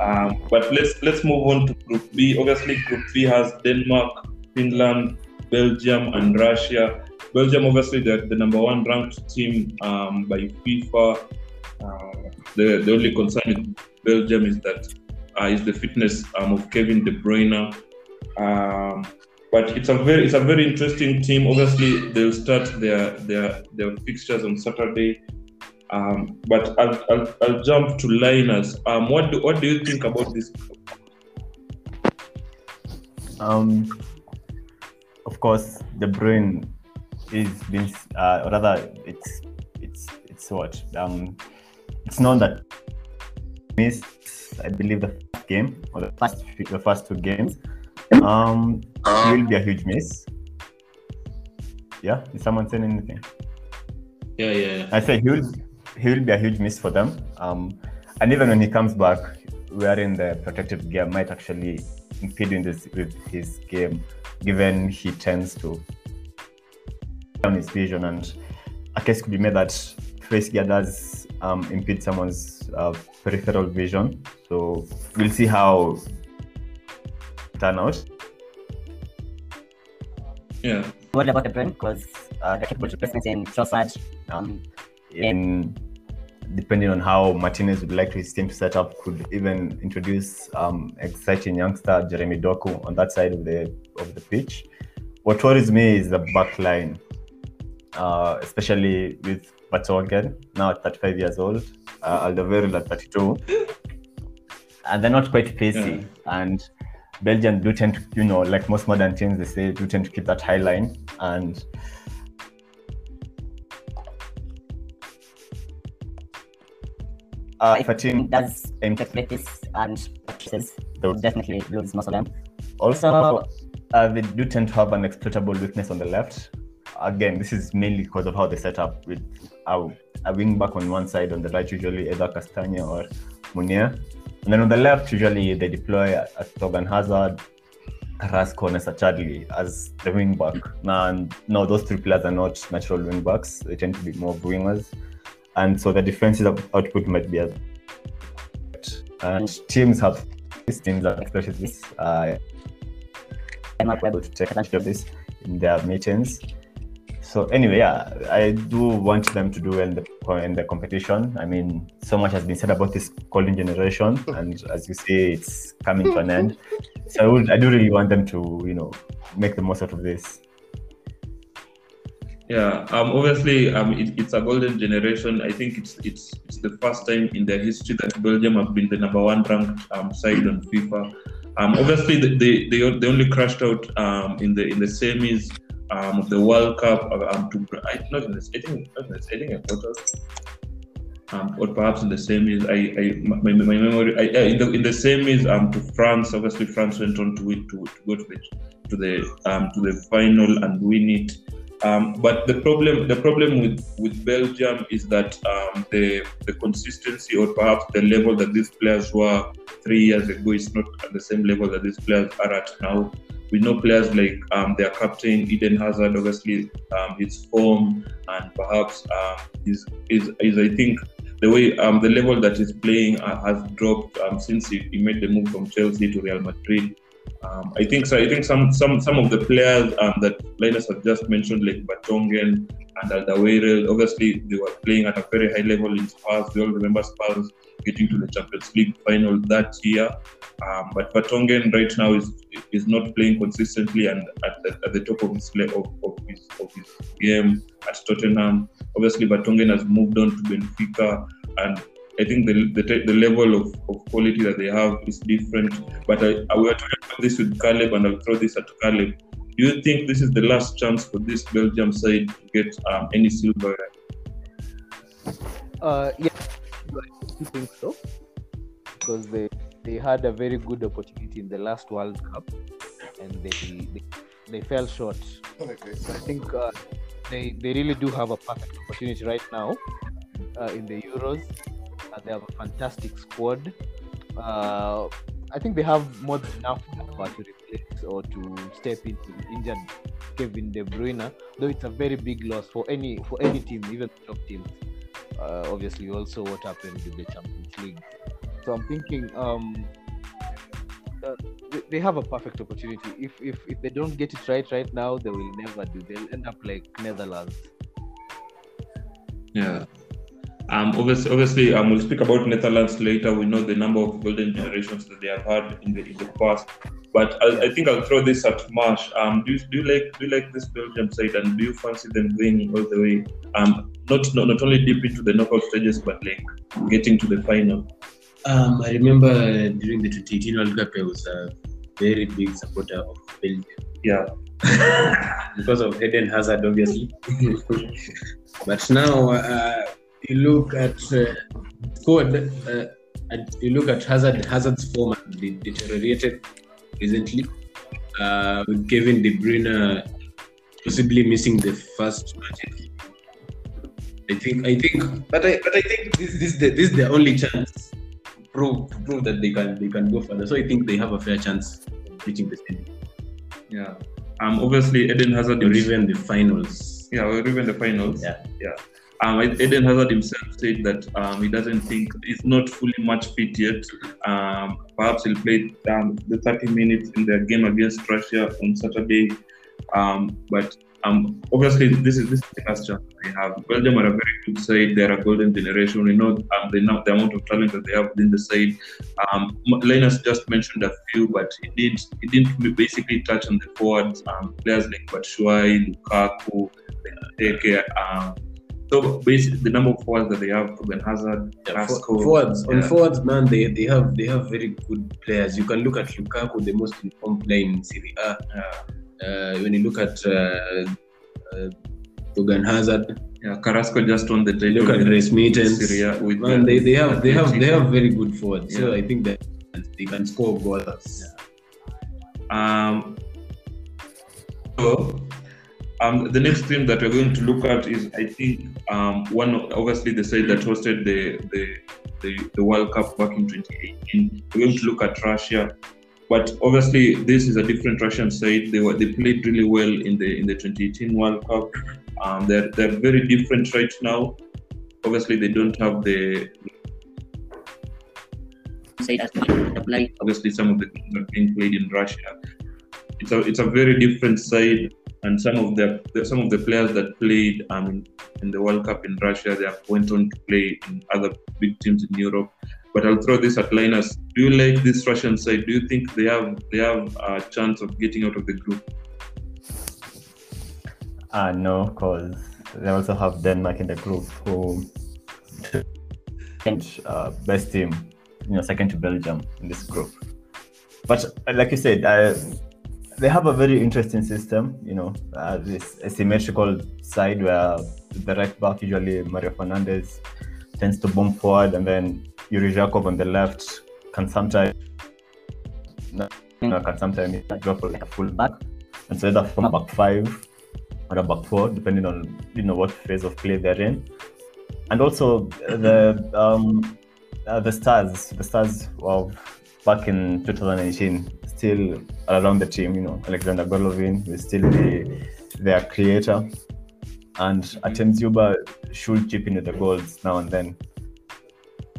Um, but let's let's move on to Group B. Obviously, Group B has Denmark, Finland, Belgium, and Russia. Belgium, obviously, they're the number one ranked team um, by FIFA. Uh, the the only concern with Belgium is that uh, is the fitness um, of Kevin De Bruyne. Um, but it's a very it's a very interesting team. Obviously, they'll start their their their fixtures on Saturday. Um, but I'll, I'll, I'll jump to Linus. Um, what do what do you think about this? Um, of course, De Bruyne is being uh, or rather, it's it's it's what um, it's known that missed, I believe, the first game or the first the first two games. um will be a huge miss. Yeah, is someone saying anything? Yeah, yeah, yeah. I say he will he will be a huge miss for them. Um, and even when he comes back, wearing the protective gear might actually impede in this with his game, given he tends to down his vision. And a case could be made that face gear does um, impede someone's uh, peripheral vision. So we'll see how it turn out. yeah. What about the brand because uh, the capable replacements in Trossard. Um, in depending on how Martinez would like his team to set up, could even introduce um, exciting youngster Jeremy Doku on that side of the of the pitch. What worries me is the back line, uh, especially with Vertonghen now at 35 years old, uh, Alderweireld at 32, and they're not quite pacey. And Belgium do tend to, you know, like most modern teams, they say do tend to keep that high line and uh, if a team does this and practices, They will would- definitely lose most of them. Also, uh, they do tend to have an exploitable weakness on the left. Again, this is mainly because of how they set up with a, a wing back on one side, on the right, usually either Castagna or Meunier. And then on the left, usually they deploy a, a Torgan Hazard, Carrasco, and Chadli as the wing back. Now, no, those three players are not natural wing backs. They tend to be more wingers. And so the defensive output might be as and teams have these teams exploited this uh, Denmark were able to take advantage of this in their meetings. So anyway, yeah, I do want them to do well in the in the competition. I mean, so much has been said about this golden generation, and as you say, it's coming to an end. So I would, I do really want them to, you know, make the most out of this. Yeah, um, obviously, um, it, it's a golden generation. I think it's it's it's the first time in their history that Belgium have been the number one ranked um, side on FIFA. Um, obviously, they, they they only crashed out um, in the in the semis um, of the World Cup. Um, to I not in the, I think not in I think quarters. Um, or perhaps in the semis. I, I my, my memory I, in the in the semis um to France. Obviously, France went on to win to, to go to the to the um to the final and win it. Um, but the problem, the problem with, with Belgium is that um, the the consistency or perhaps the level that these players were three years ago is not at the same level that these players are at now. We know players like um, their captain Eden Hazard, obviously um, his form and perhaps is, his, his, his I think the way um, the level that he's playing uh, has dropped um, since he, he made the move from Chelsea to Real Madrid. Um, I think so. I think some some some of the players um, that Linus has just mentioned, like Vertonghen and Alderweireld, obviously they were playing at a very high level in Spurs. We all remember Spurs getting to the Champions League final that year. Um, but Vertonghen right now is is not playing consistently and at the, at the top of his, of, of his of his game at Tottenham. Obviously, Vertonghen has moved on to Benfica and I think the, the, the level of, of quality that they have is different. But I, I will talk about this with Caleb, and I'll throw this at Caleb. Do you think this is the last chance for this Belgium side to get um, any silver? Uh, yeah. honestly think so because they they had a very good opportunity in the last World Cup and they they, they fell short. Okay. So I think uh, they they really do have a perfect opportunity right now uh, in the Euros. Uh, they have a fantastic squad. Uh, I think they have more than enough to replace or to step into injured Kevin De Bruyne. Though it's a very big loss for any for any team, even top teams. Uh, obviously, also what happened with the Champions League. So I'm thinking um, uh, they- they have a perfect opportunity. If, if if they don't get it right right now, they will never do. They'll end up like Netherlands. Yeah. Um, obviously, obviously, um, we'll speak about Netherlands later. We know the number of golden generations that they have had in the in the past. But I, I think I'll throw this at Marsh. Um, do you, do you like do you like this Belgium side, and do you fancy them going all the way? Um, not not, not only deep into the knockout stages, but like getting to the final. Um, I remember during the 2018 World Cup, I was a very big supporter of Belgium Yeah. because of Eden Hazard, obviously. but now uh, you look at uh, squad, uh, and you look at Hazard. Hazard's form deteriorated recently, uh, with Kevin De Bruyne possibly missing the first matches. I think, I think, but I, but I think this, this is the, this is the only chance to prove, to prove that they can, they can go further. So I think they have a fair chance of reaching the semi Yeah. Um, obviously, Eden Hazard or even the finals. Yeah, or even the finals. Yeah. yeah. Um, Eden Hazard himself said that um, he doesn't think he's not fully match fit yet. Um, perhaps he'll play um, the 30 minutes in their game against Russia on Saturday. Um, but um, obviously, this is this is the last chance they have. Belgium are a very good side. They're a golden generation. We know the, the amount of talent that they have within the side. Um, Linus just mentioned a few, but he did he didn't basically touch on the forwards. Players like Batshuayi, Lukaku, Eke. Um, so basically, the number of forwards that they have, Ruben Hazard, Carrasco, forwards on yeah. forwards, man, they, they have they have very good players. You can look at Lukaku, the most informed player in Serie A. Uh, when you look at uh, uh, Ruben Hazard, yeah, Carrasco just won the title. look at in Dries Mertens. Syria with Man, they, they have they have they have very good forwards. So I think that they can score goals. Um, so, um, the next team that we're going to look at is, I think, um, one of, obviously the side that hosted the, the the the World Cup back in 2018. We're going to look at Russia, but obviously this is a different Russian side. They were they played really well in the in the 2018 World Cup. Um, they're they're very different right now. Obviously, they don't have the Side as to apply. obviously some of the games are being played in Russia. It's a it's a very different side, and some of the, some of the players that played um in, in the World Cup in Russia, they have went on to play in other big teams in Europe. But I'll throw this at Linus. Do you like this Russian side? Do you think they have they have a chance of getting out of the group? Uh, no, because they also have Denmark in the group, who uh, best team, you know, second to Belgium in this group. But uh, like you said, uh, they have a very interesting system. You know, uh, this asymmetrical side where the right back usually Mario Fernandes tends to bomb forward, and then Yuri Zhirkov on the left can sometimes you know, can sometimes drop like a full back, and so either from back five or a back four, depending on you know what phase of play they're in. And also the um, uh, the stars, the stars of back in 2018, still around the team. You know, Alexander Golovin is still the their creator, and Artem Dzyuba should chip in the goals now and then.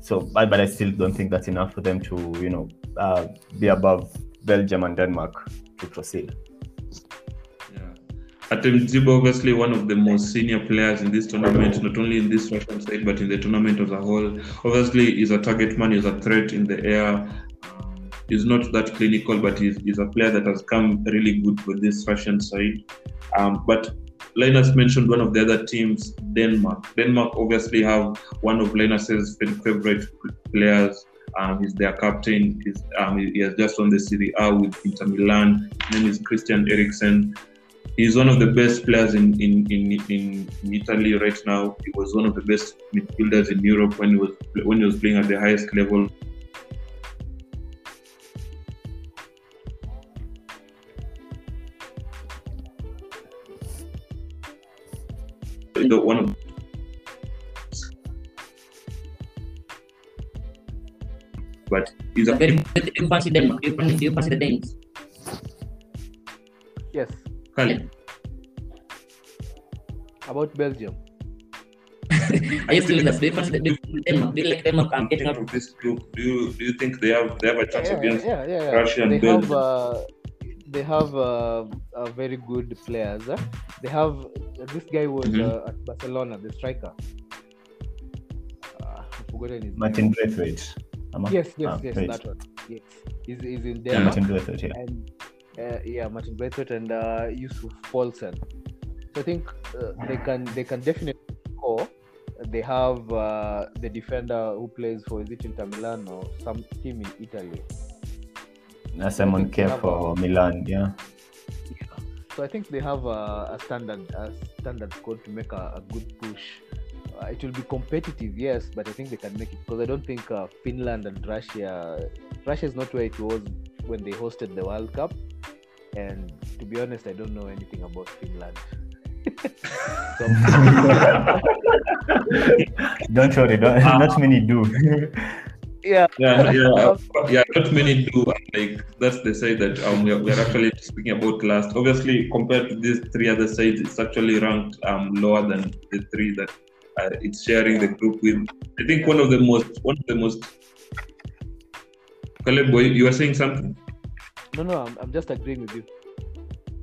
So, but, but I still don't think that's enough for them to you know uh, be above Belgium and Denmark to proceed. Yeah. Artem Dzyuba, obviously one of the most senior players in this tournament, not only in this Russian side, but in the tournament as a whole. Obviously, he's a target man, he's a threat in the air. He's not that clinical, but he's, he's a player that has come really good with this Russian side. Um, but Linus mentioned one of the other teams, Denmark. Denmark obviously have one of Linus's favorite players. Um, he's their captain. He's, um, he has just won the Serie A with Inter Milan. His name is Christian Eriksen he's one of the best players in, in, in, in, in Italy right now. He was one of the best midfielders in Europe when he was when he was playing at the highest level. The one of but he's a Very good. You fancy them? You fancy, you fancy the Danes? Yes. Khalid. About Belgium. Are you still in the do you fancy the do you, Denmark? Do you like Denmark? I'm getting out From this group, do you do you think they have they have a chance yeah, against yeah, yeah, yeah. Russia and they have uh, they have uh, uh, very good players. Huh? They have this guy was Mhm. uh, at Barcelona, the striker. Uh, I've forgotten his Martin name. Braithwaite. Am Yes, yes, Ah, yes, wait. that one. Yes, he's, he's in Yeah, Martin Braithwaite, yeah. and uh, yeah, Martin Braithwaite and uh, Yussuf Poulsen. So I think uh, they can they can definitely score. They have uh, the defender who plays for is it Inter Milan or some team in Italy. Simon think Kjær for Milan, yeah. So I think they have a, a standard a standard squad to make a, a good push. Uh, it will be competitive, yes, but I think they can make it because I don't think uh, Finland and Russia. Russia is not where it was when they hosted the World Cup, and to be honest, I don't know anything about Finland. so, Don't worry, don't, not many do. yeah, Yeah, yeah, yeah. Not many do. Like that's the side that um, we, are, we are actually speaking about last. Obviously, compared to these three other sides, it's actually ranked um, lower than the three that uh, it's sharing the group with. I think one of the most, one of the most. Caleb, you were saying something. no, no, I'm, I'm just agreeing with you.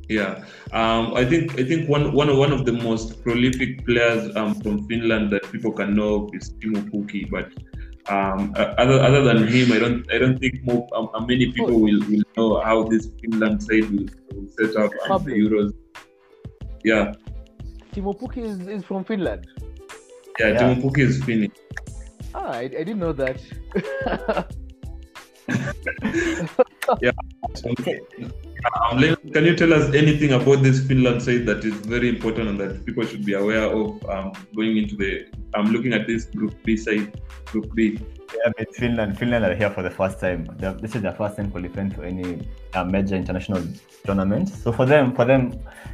Yeah, um, I think I think one one of one of the most prolific players um, from Finland that people can know is Teemu Pukki. But um, uh, other other than him, I don't I don't think more, um, uh, many people will, will know how this Finland side will, will set up um, the Euros. Yeah, Teemu Pukki is, is from Finland. yeah, Yeah. Teemu Pukki is Finnish. Ah, I, I didn't know that. Um, can you tell us anything about this Finland side that is very important and that people should be aware of um, going into the? I'm looking at this Group B side, Group B. Yeah, but Finland, Finland are here for the first time. They're- This is their first time qualifying to any uh, major international tournament. So for them, for them,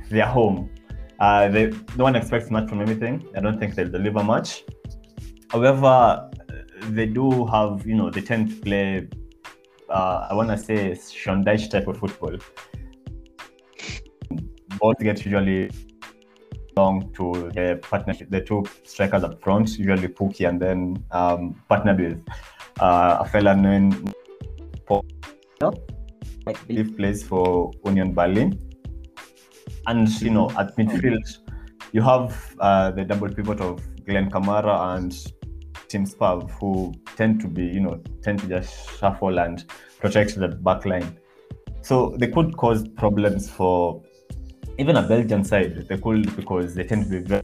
they're home. Uh, they no one expects much from anything. I don't think they'll deliver much. However, they do have, you know, they tend to play. Uh, I want to say Shondaish type of football. Both get usually long to the partnership, the two strikers up front, usually Pukki, and then um, partnered with uh, a fella named Paul, Like, he plays for Union Berlin. And you know, at midfield, you have uh, the double pivot of Glenn Kamara and Spav, who tend to be, you know, tend to just shuffle and protect the back line. So they could cause problems for even a Belgian side. They could because they tend to be very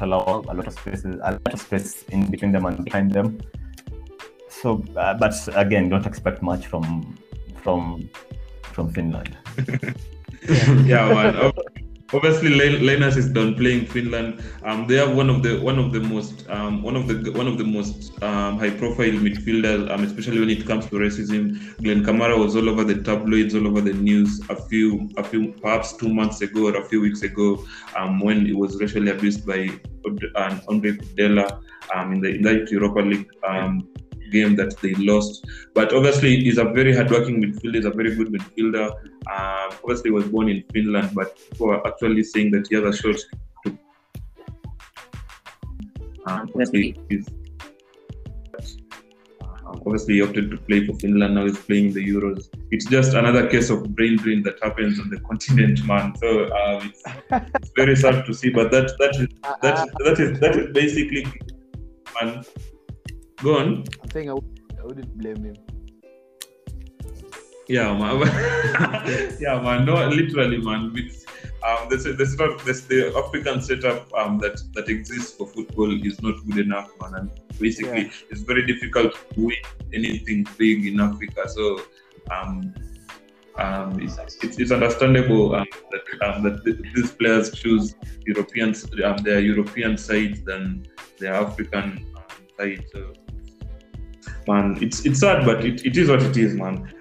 allow a lot of spaces, a lot of space in between them and behind them. So, uh, but again, don't expect much from from from Finland. yeah, man. Ob- Obviously, Linus is done playing Finland. Um, they have one of the one of the most um, one of the one of the most um, high-profile midfielders, um, especially when it comes to racism. Glenn Kamara was all over the tabloids, all over the news a few a few perhaps two months ago or a few weeks ago, um, when he was racially abused by uh, Andre Kudela um, in the in that Europa League um, game that they lost. But obviously, he's a very hardworking midfielder. He's a very good midfielder. Uh, obviously, he was born in Finland, but people are actually saying that he has a shot. To, um, obviously, he's, um, obviously, he opted to play for Finland. Now he's playing the Euros. It's just another case of brain drain that happens on the continent, man. So um, it's, it's very sad to see, but that that is that that is that is basically, man. Go on. I'm I, would, I wouldn't blame him. Yeah, man. yeah, man. No, literally, man. With um, the the setup, the, the African setup um, that that exists for football is not good enough, man. And basically, Yeah. it's very difficult to win anything big in Africa. So, um, um, it's, it's, it's understandable um, that, um, that th- these players choose European um, their European sides than their African um, sides. So, man, it's it's sad, but it, it is what it is, man.